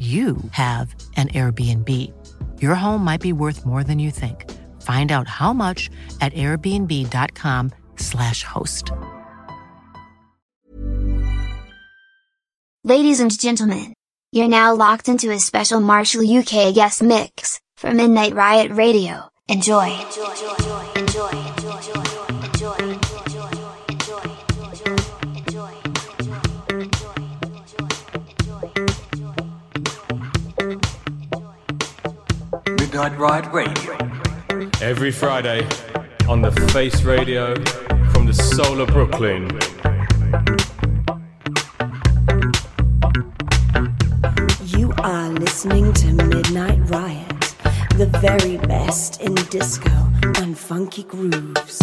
you have an Airbnb. Your home might be worth more than you think. Find out how much at airbnb.com/slash host. Ladies and gentlemen, you're now locked into a special Marshall UK guest mix for Midnight Riot Radio. Enjoy. Enjoy. Enjoy. Enjoy. Midnight Riot Radio. Every Friday on the Face Radio from the soul of Brooklyn. You are listening to Midnight Riot, the very best in disco and funky grooves.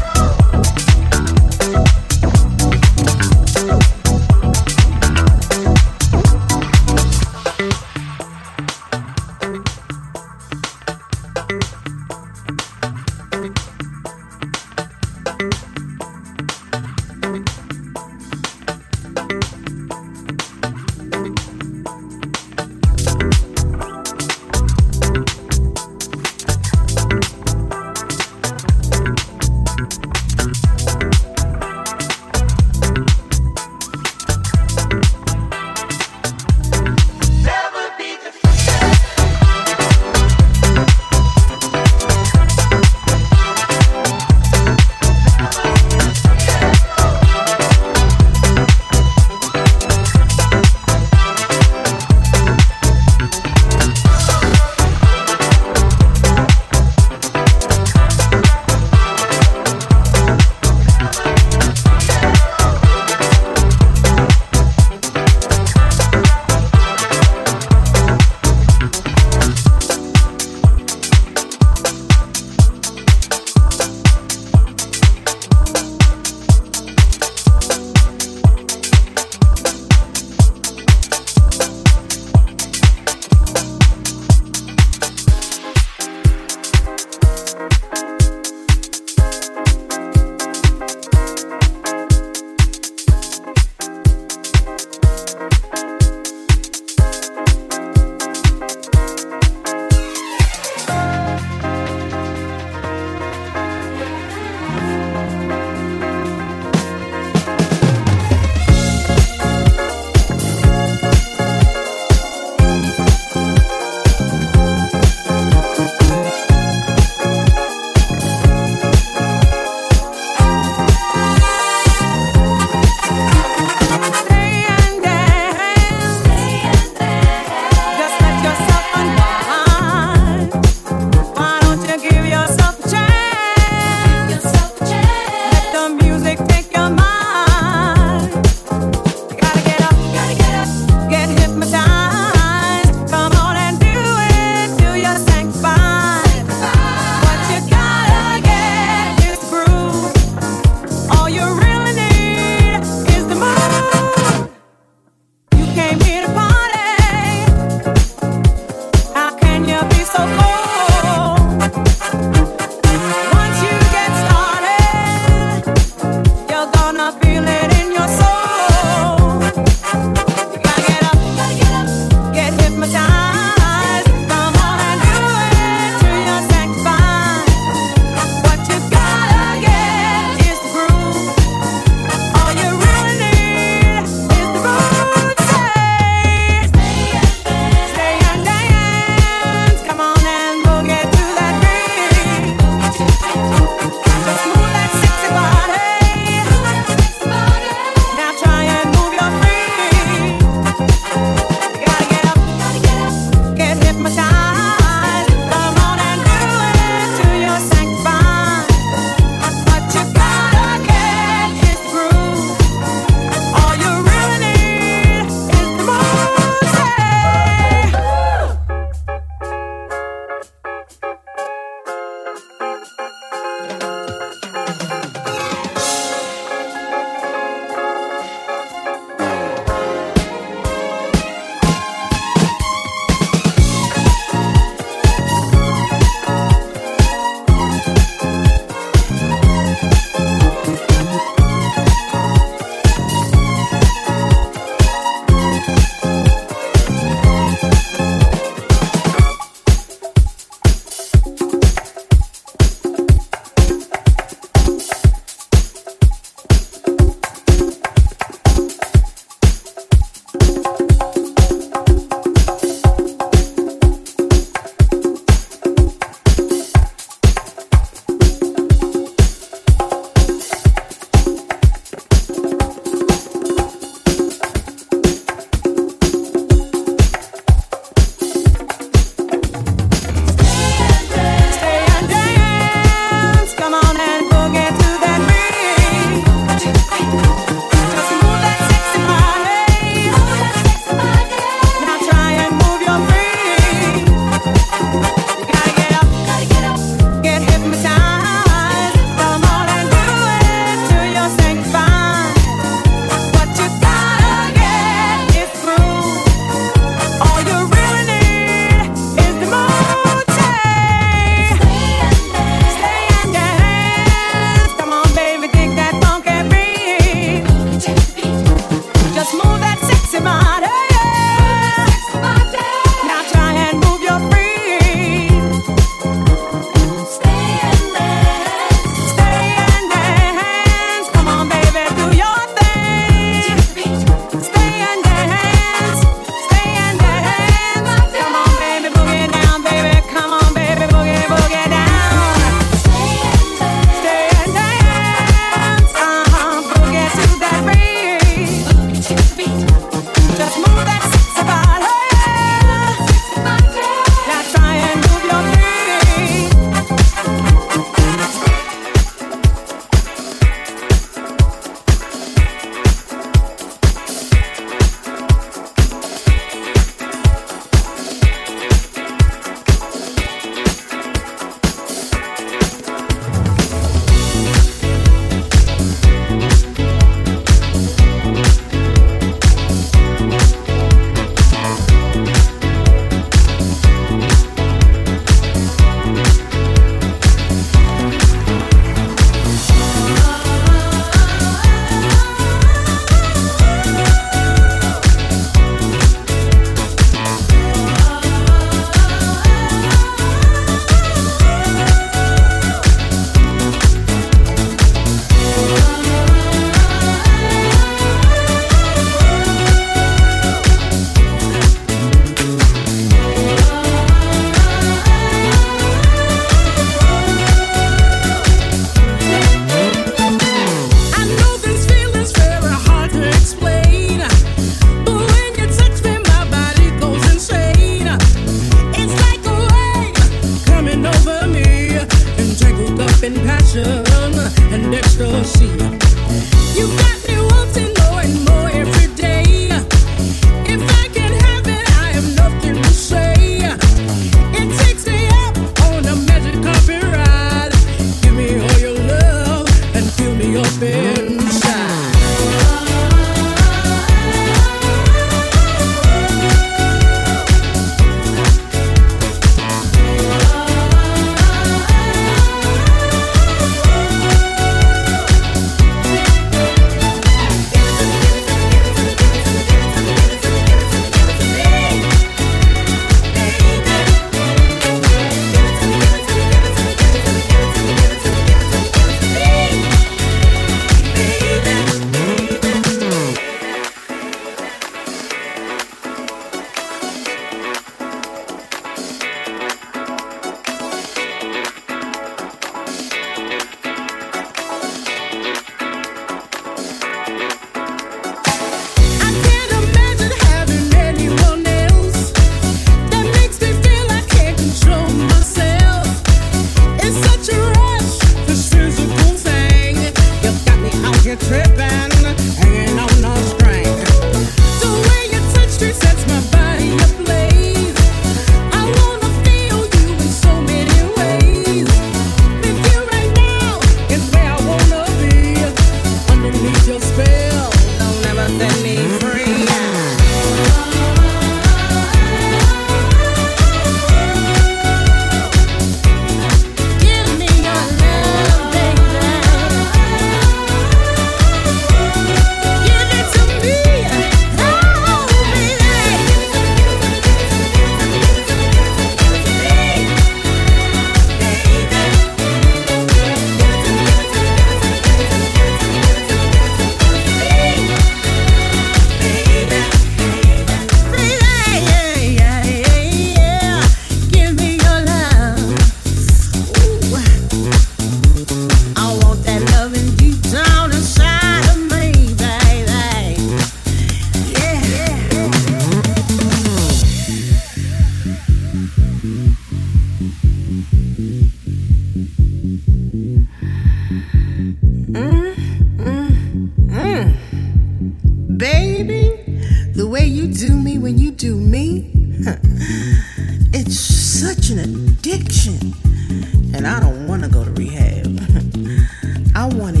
I wanted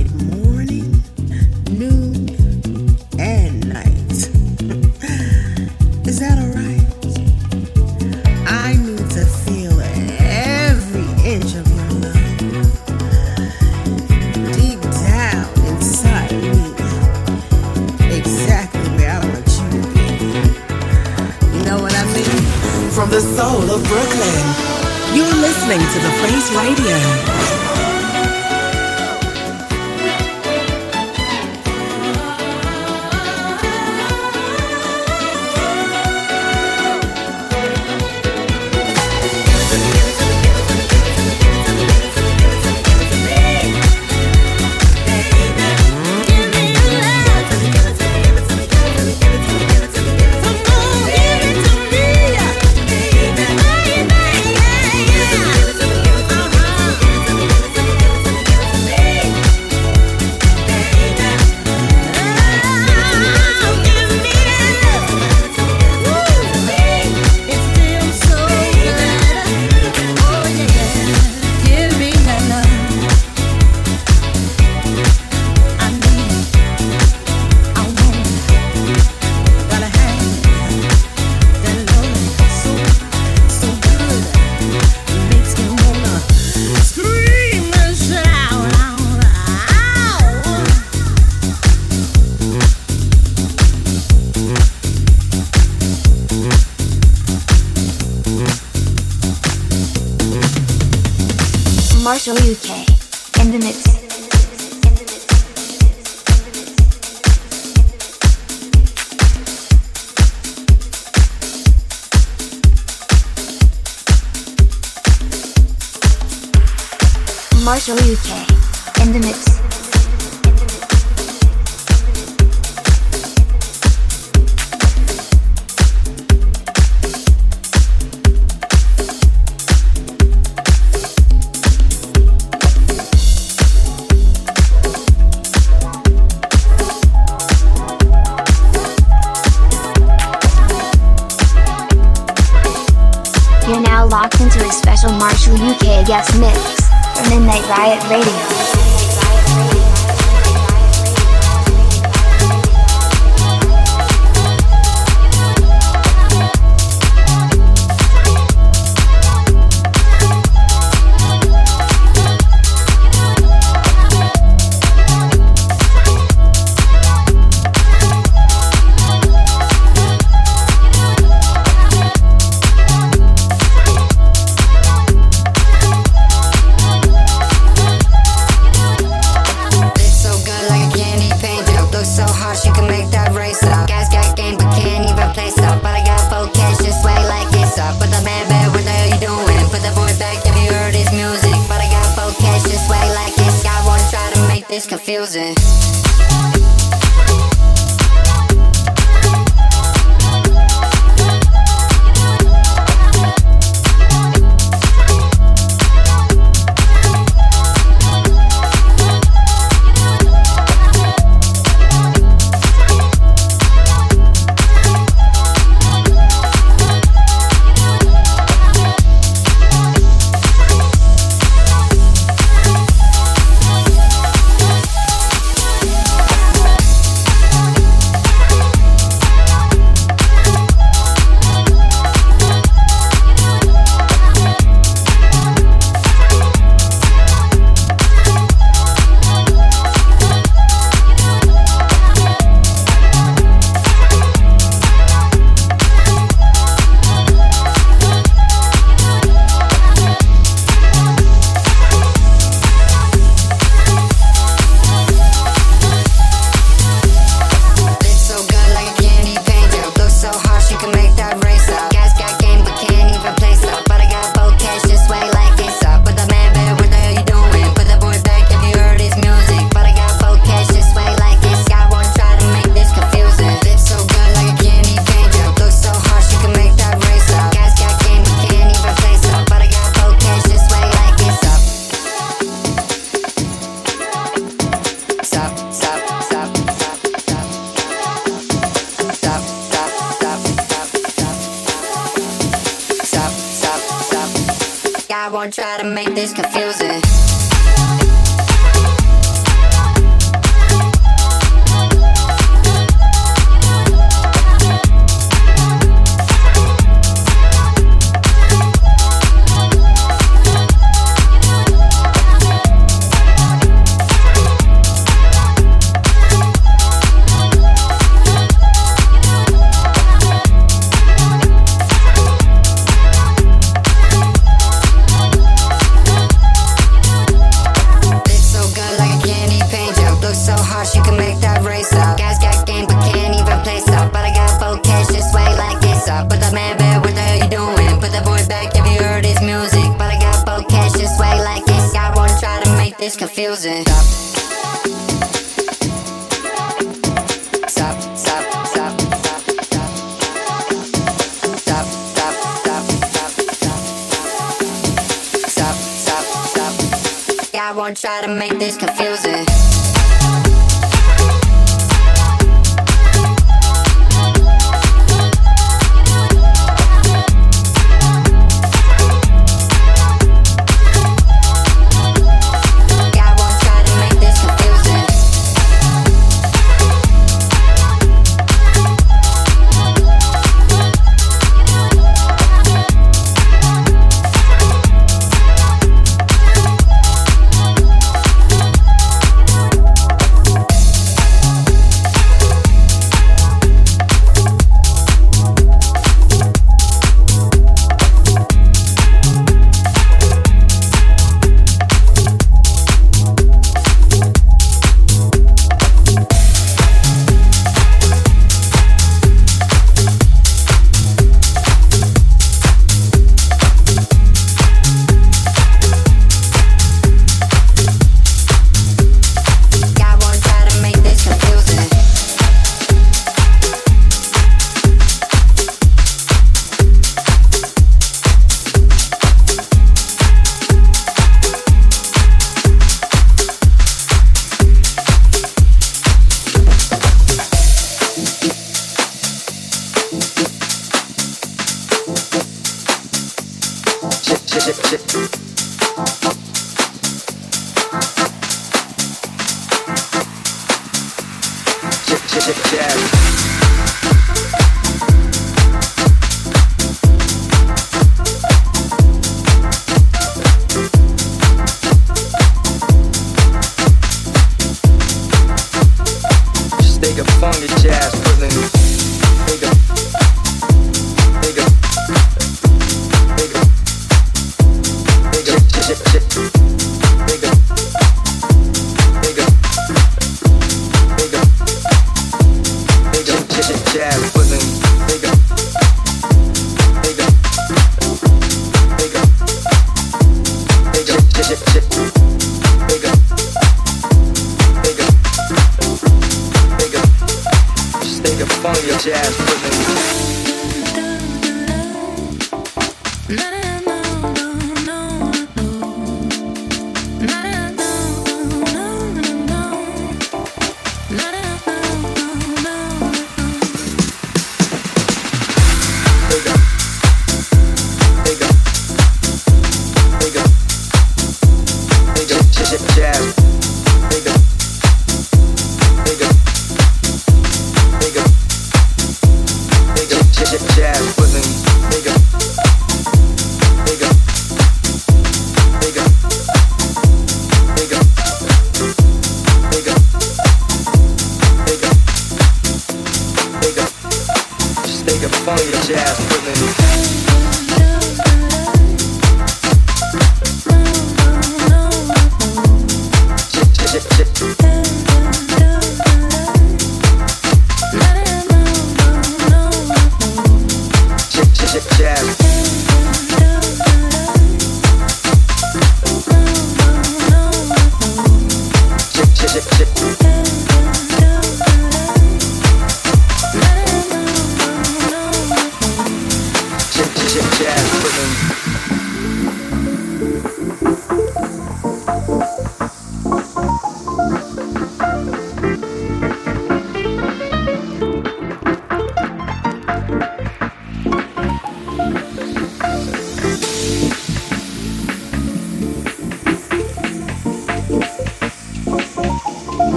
Salute.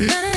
let Better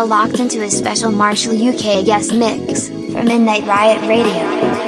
now locked into a special Marshall UK guest mix for Midnight Riot Radio.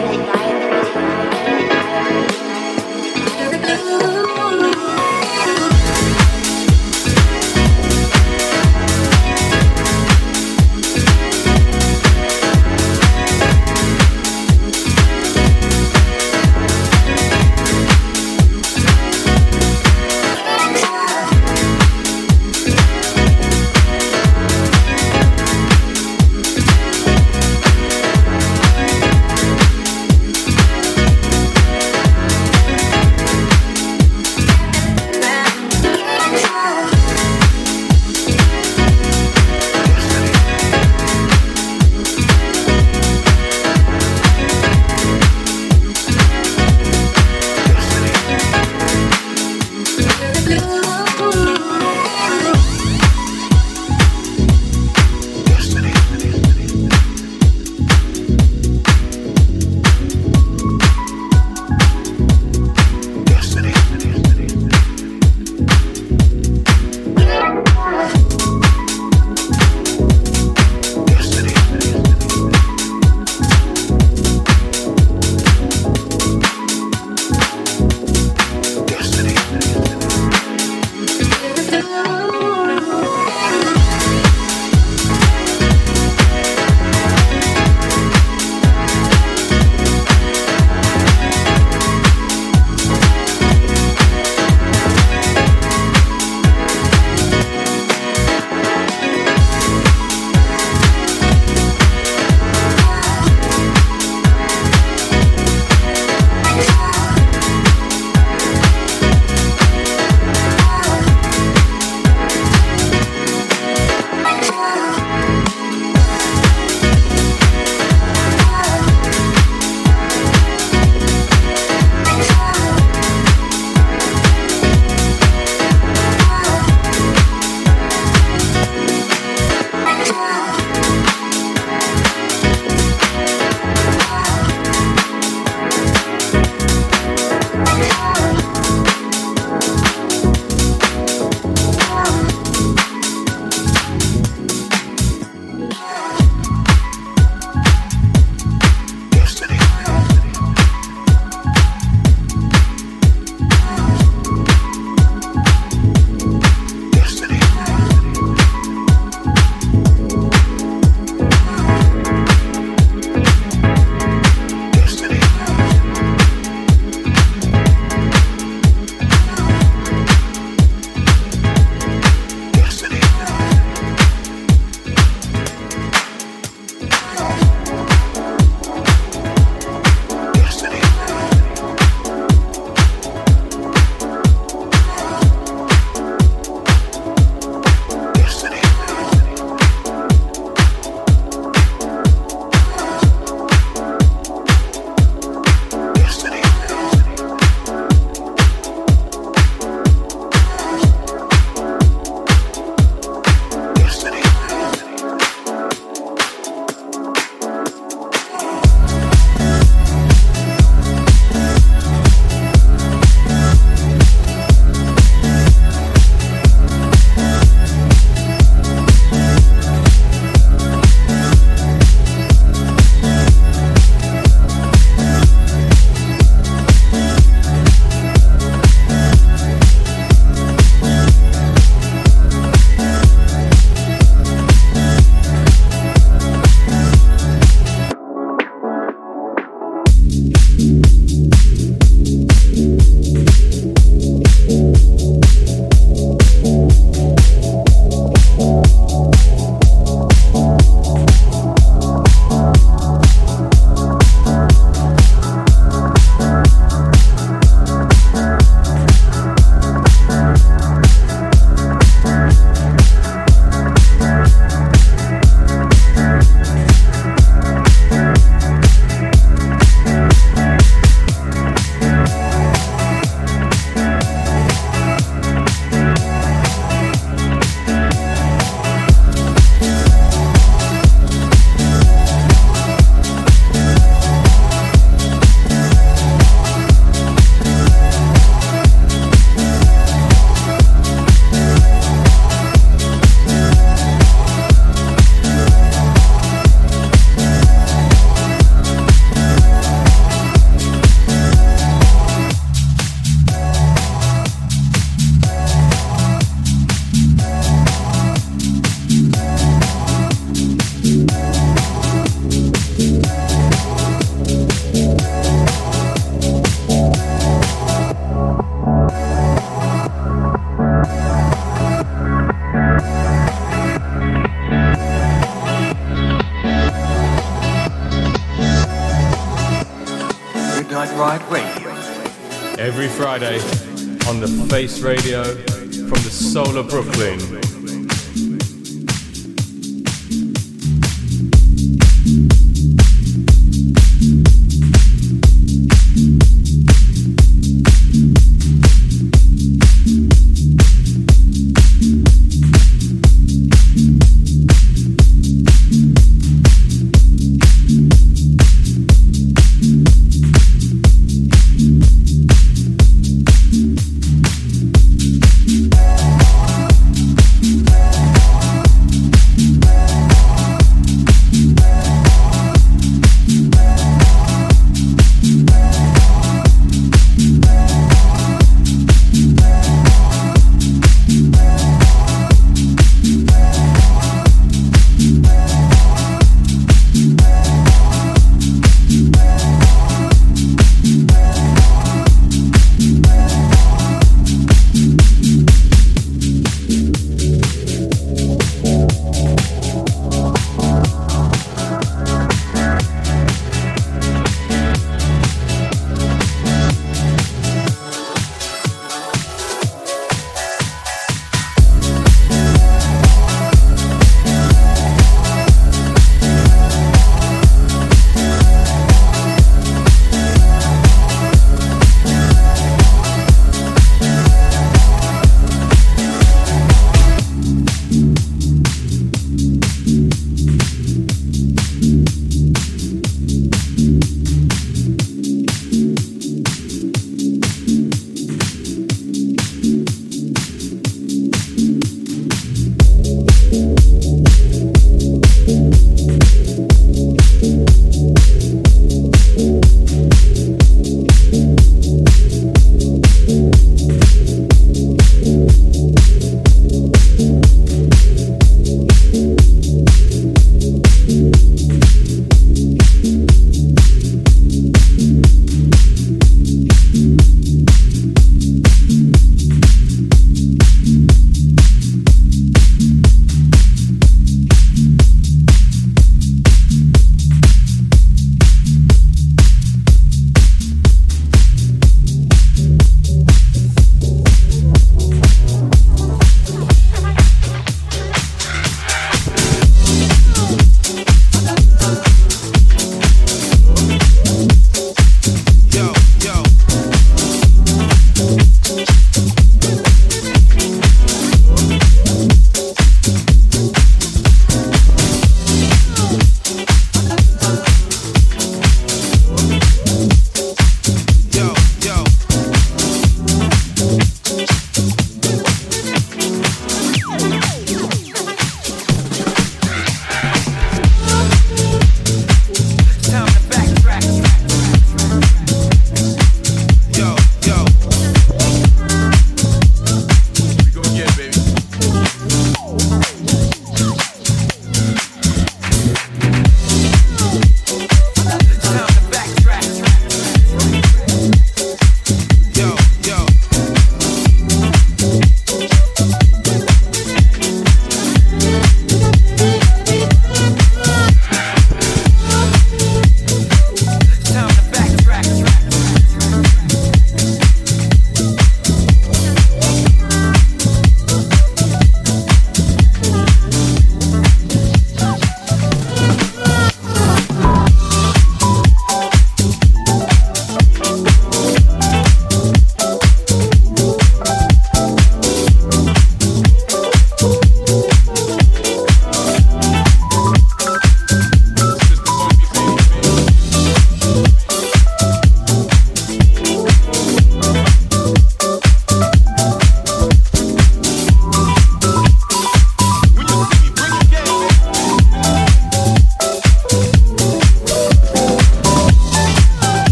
Friday on the Face Radio from the soul of Brooklyn.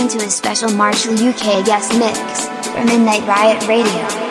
Into a special Marshall UK guest mix for Midnight Riot Radio.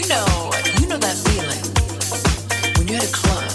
you know, you know that feeling when you're at a club.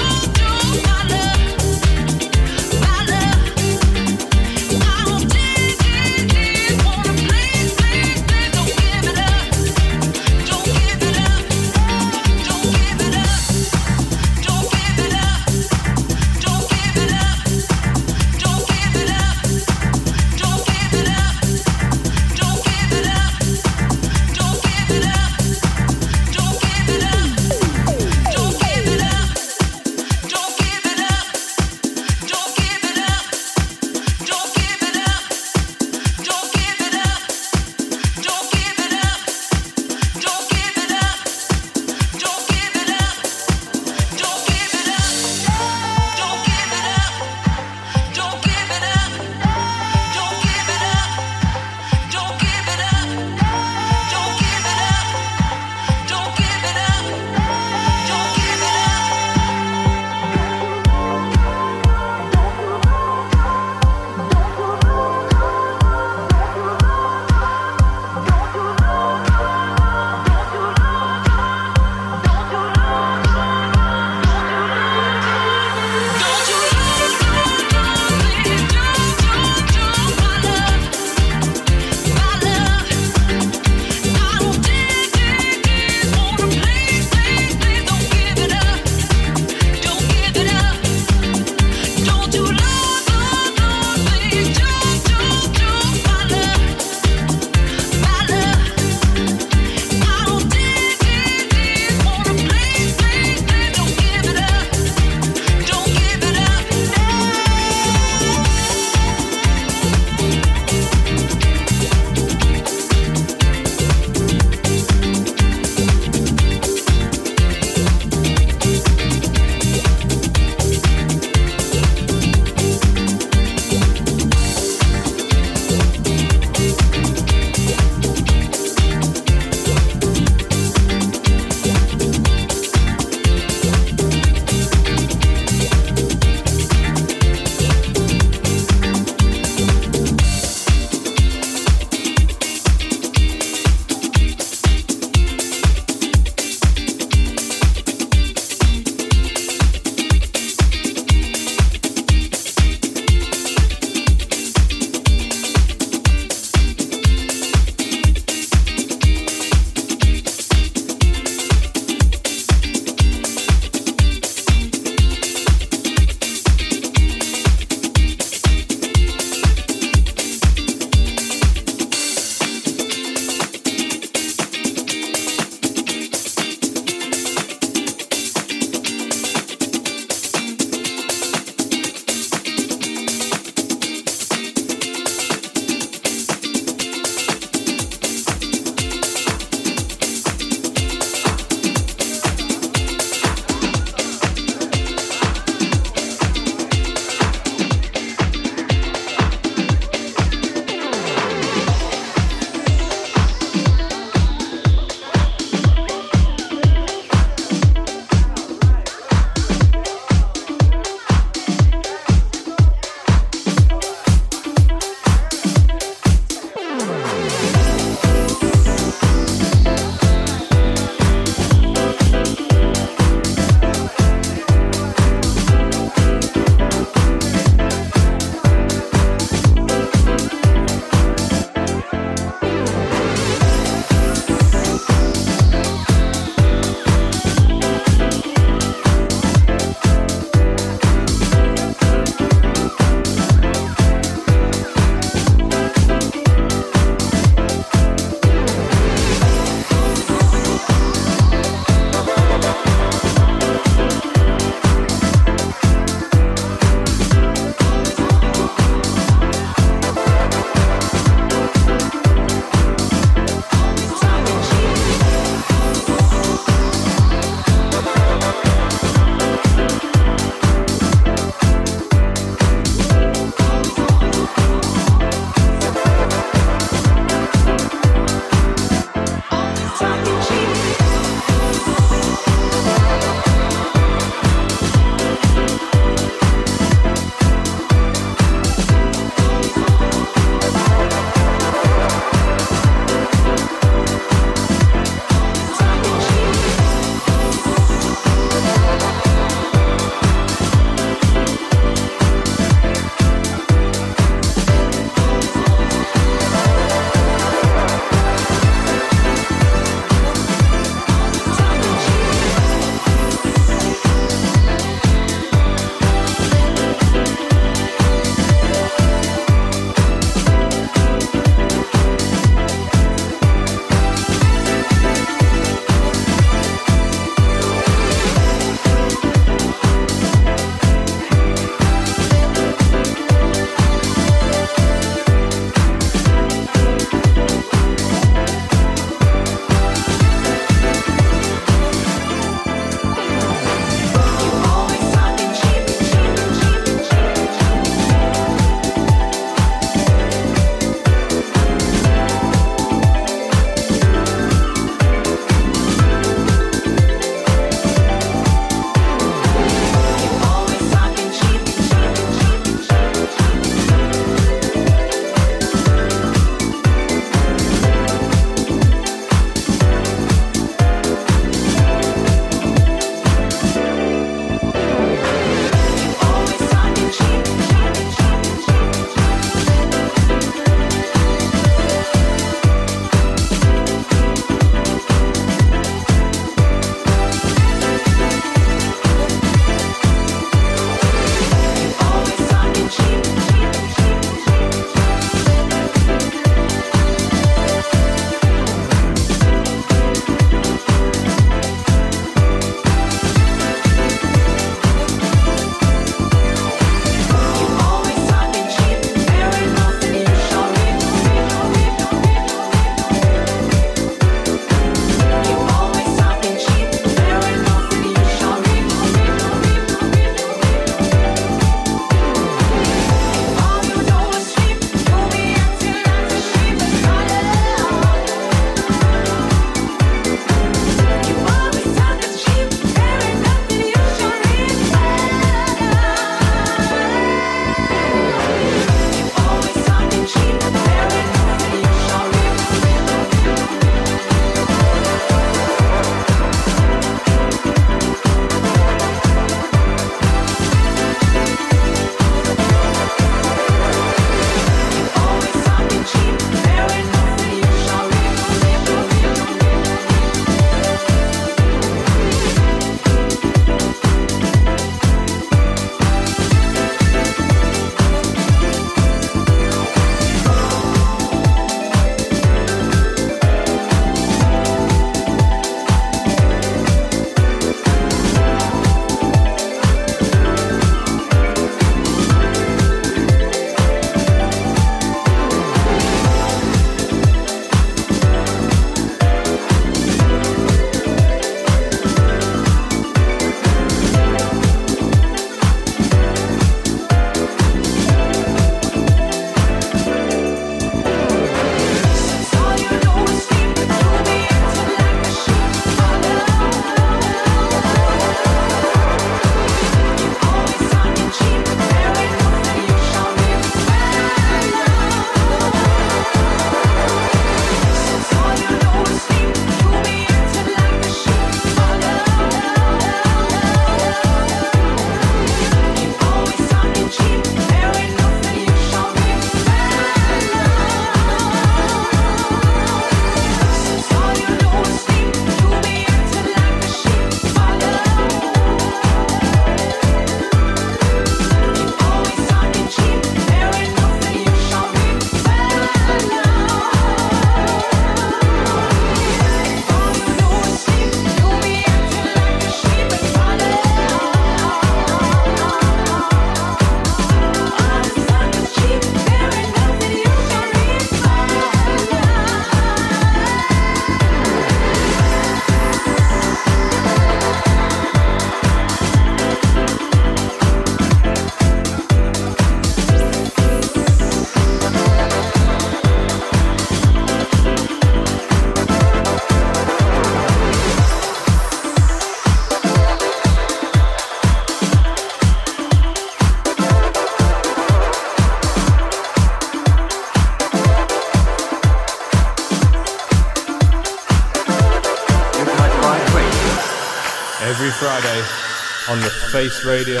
On the Face Radio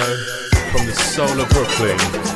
from the soul of Brooklyn.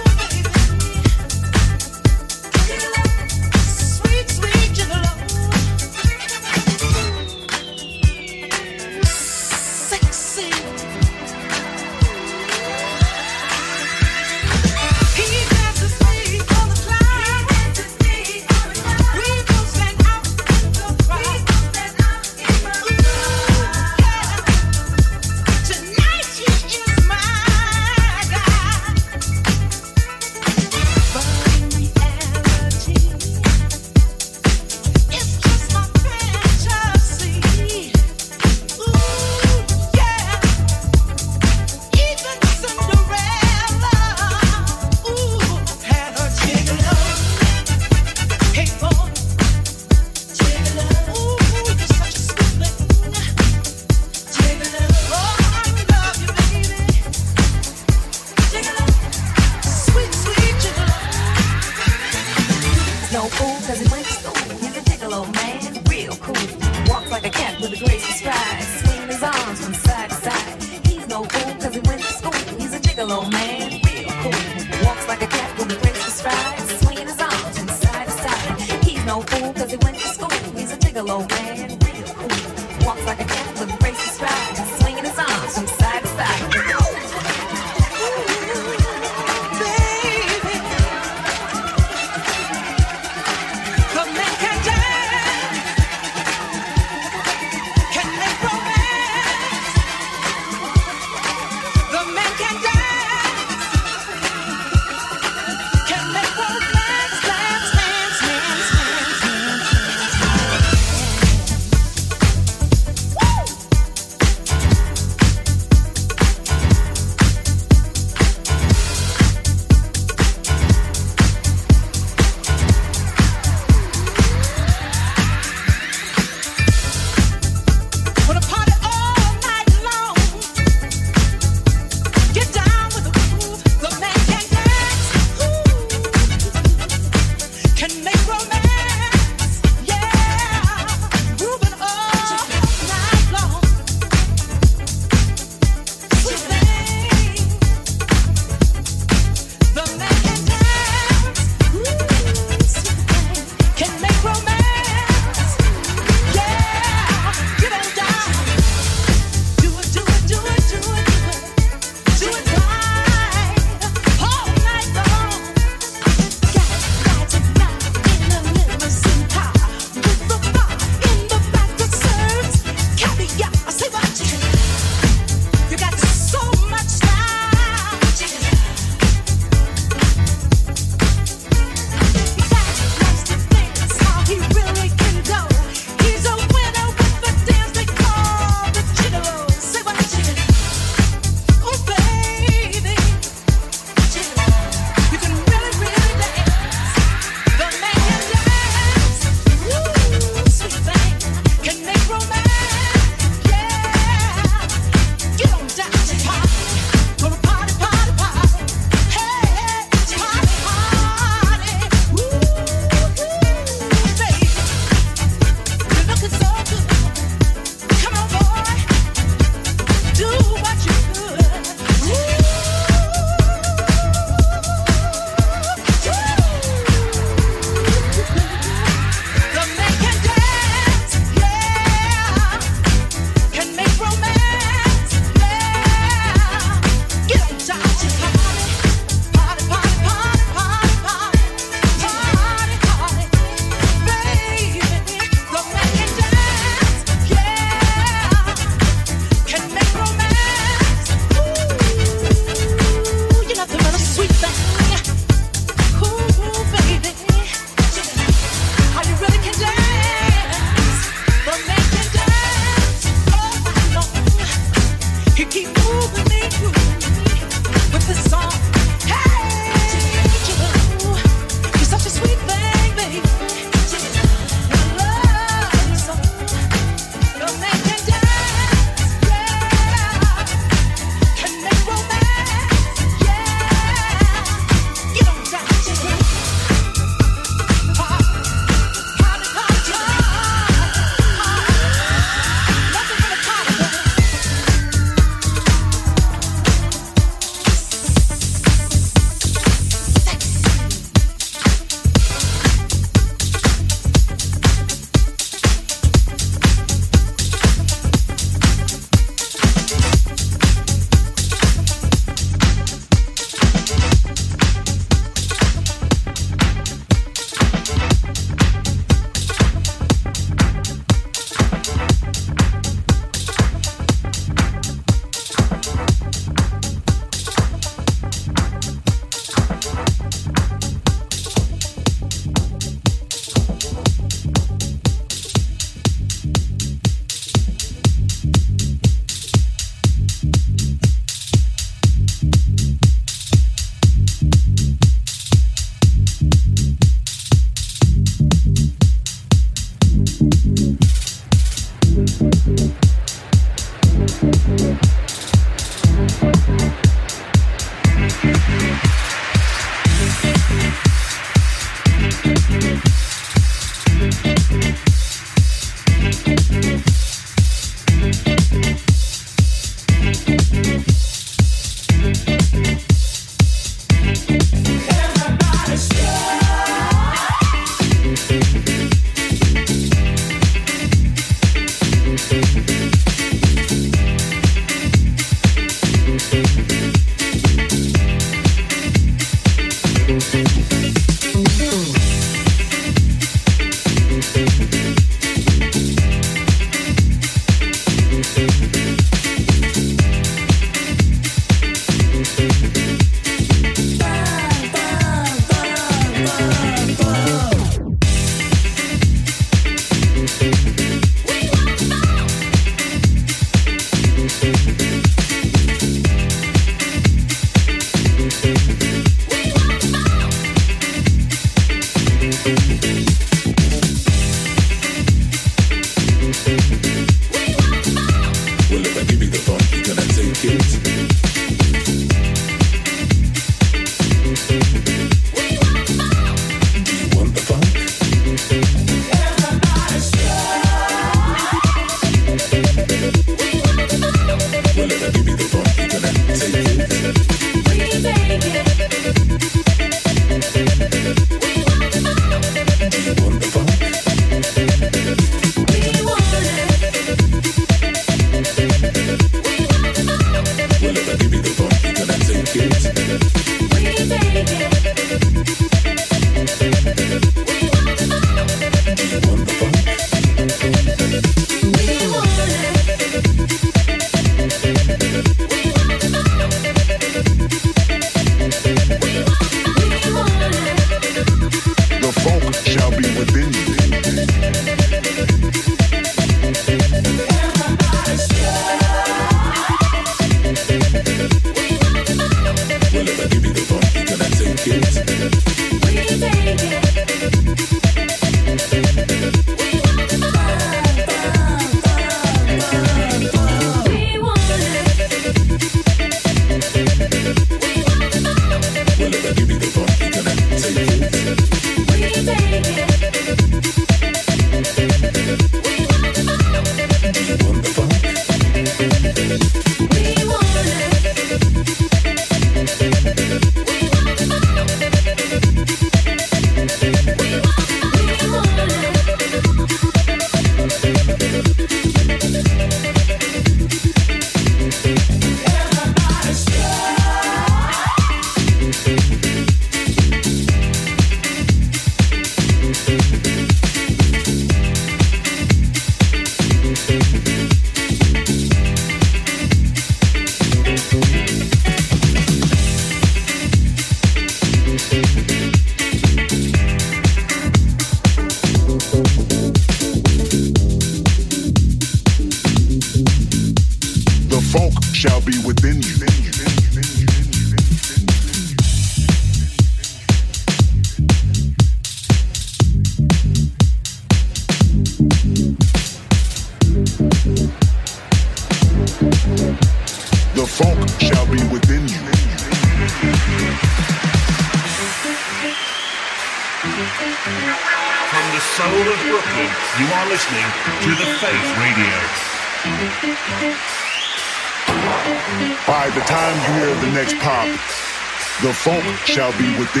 The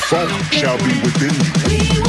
funk shall be within you.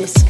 Best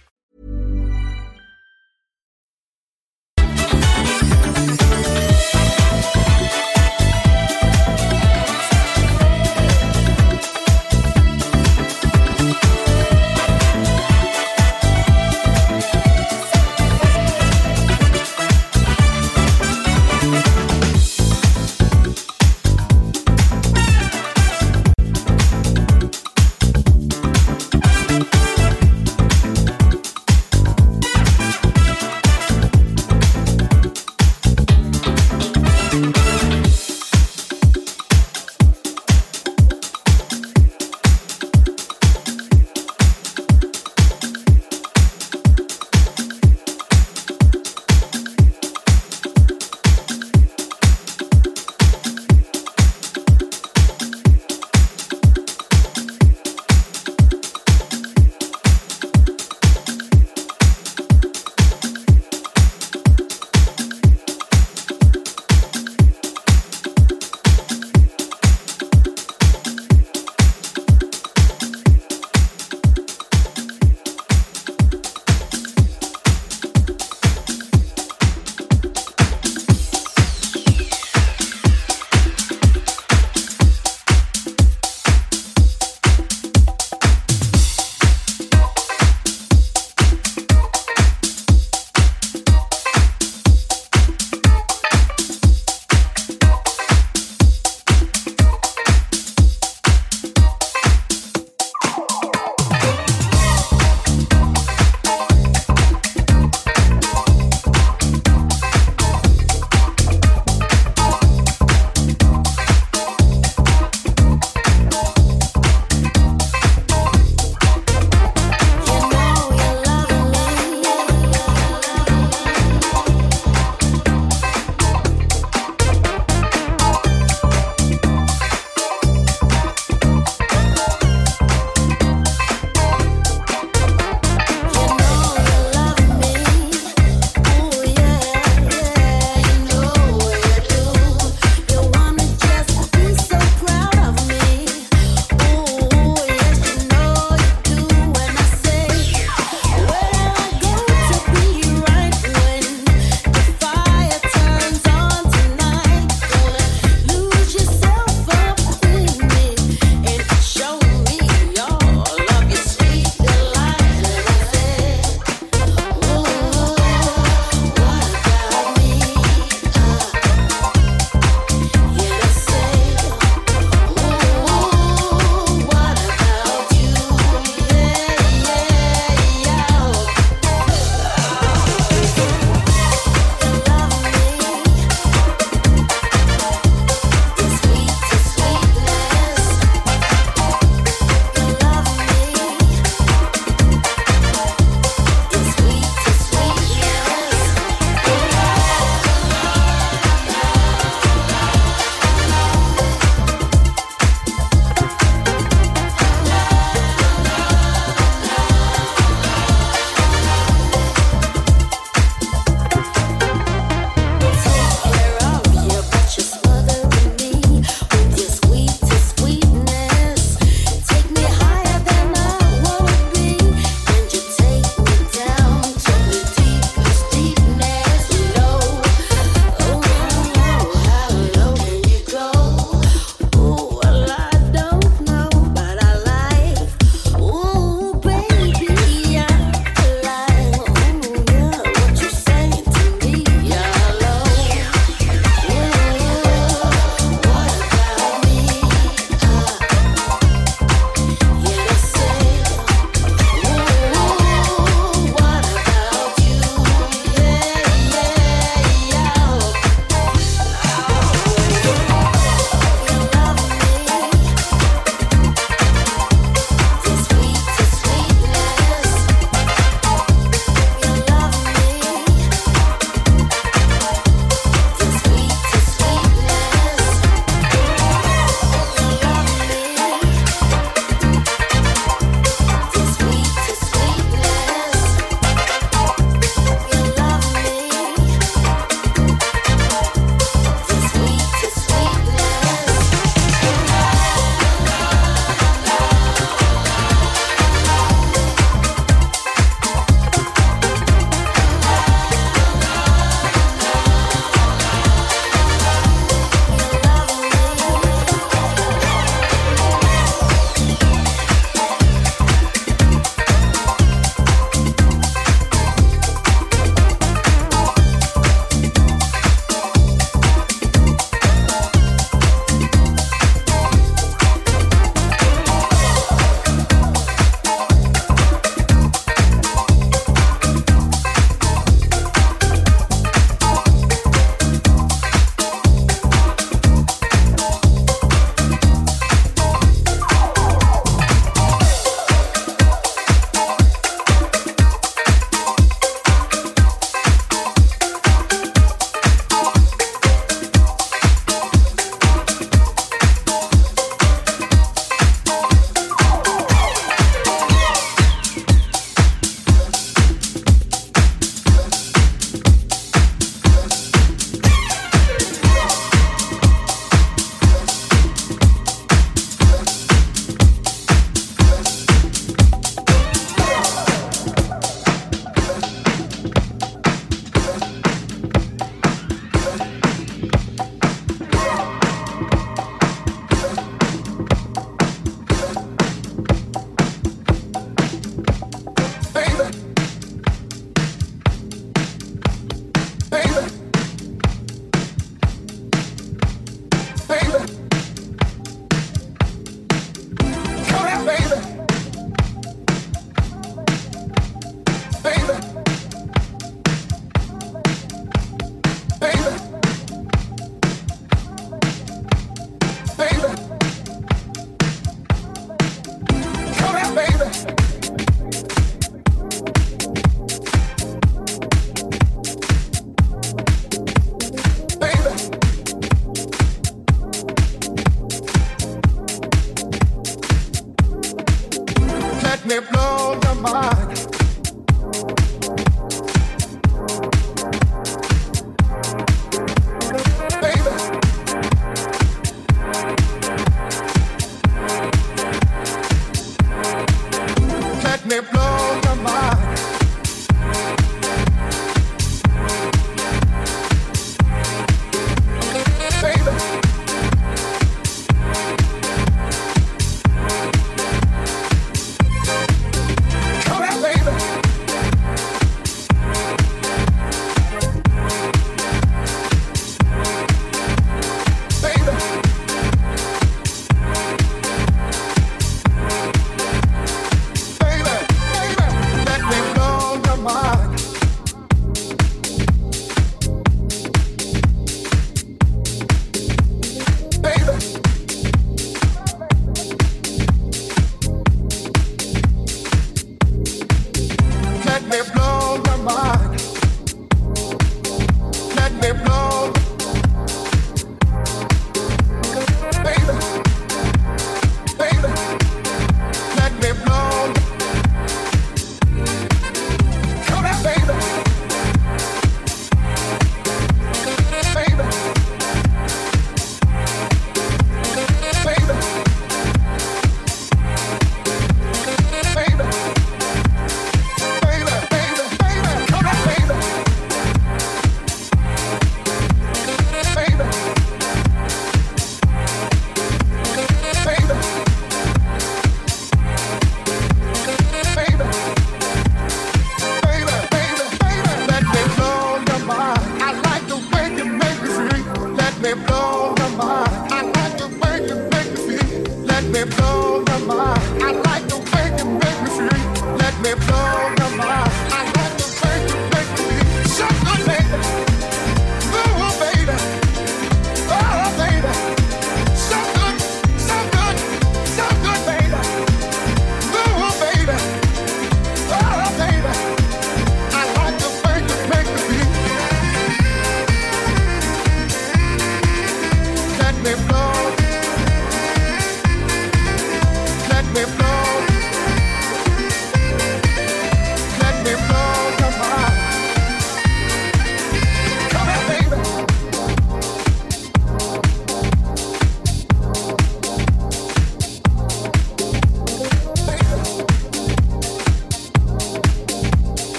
my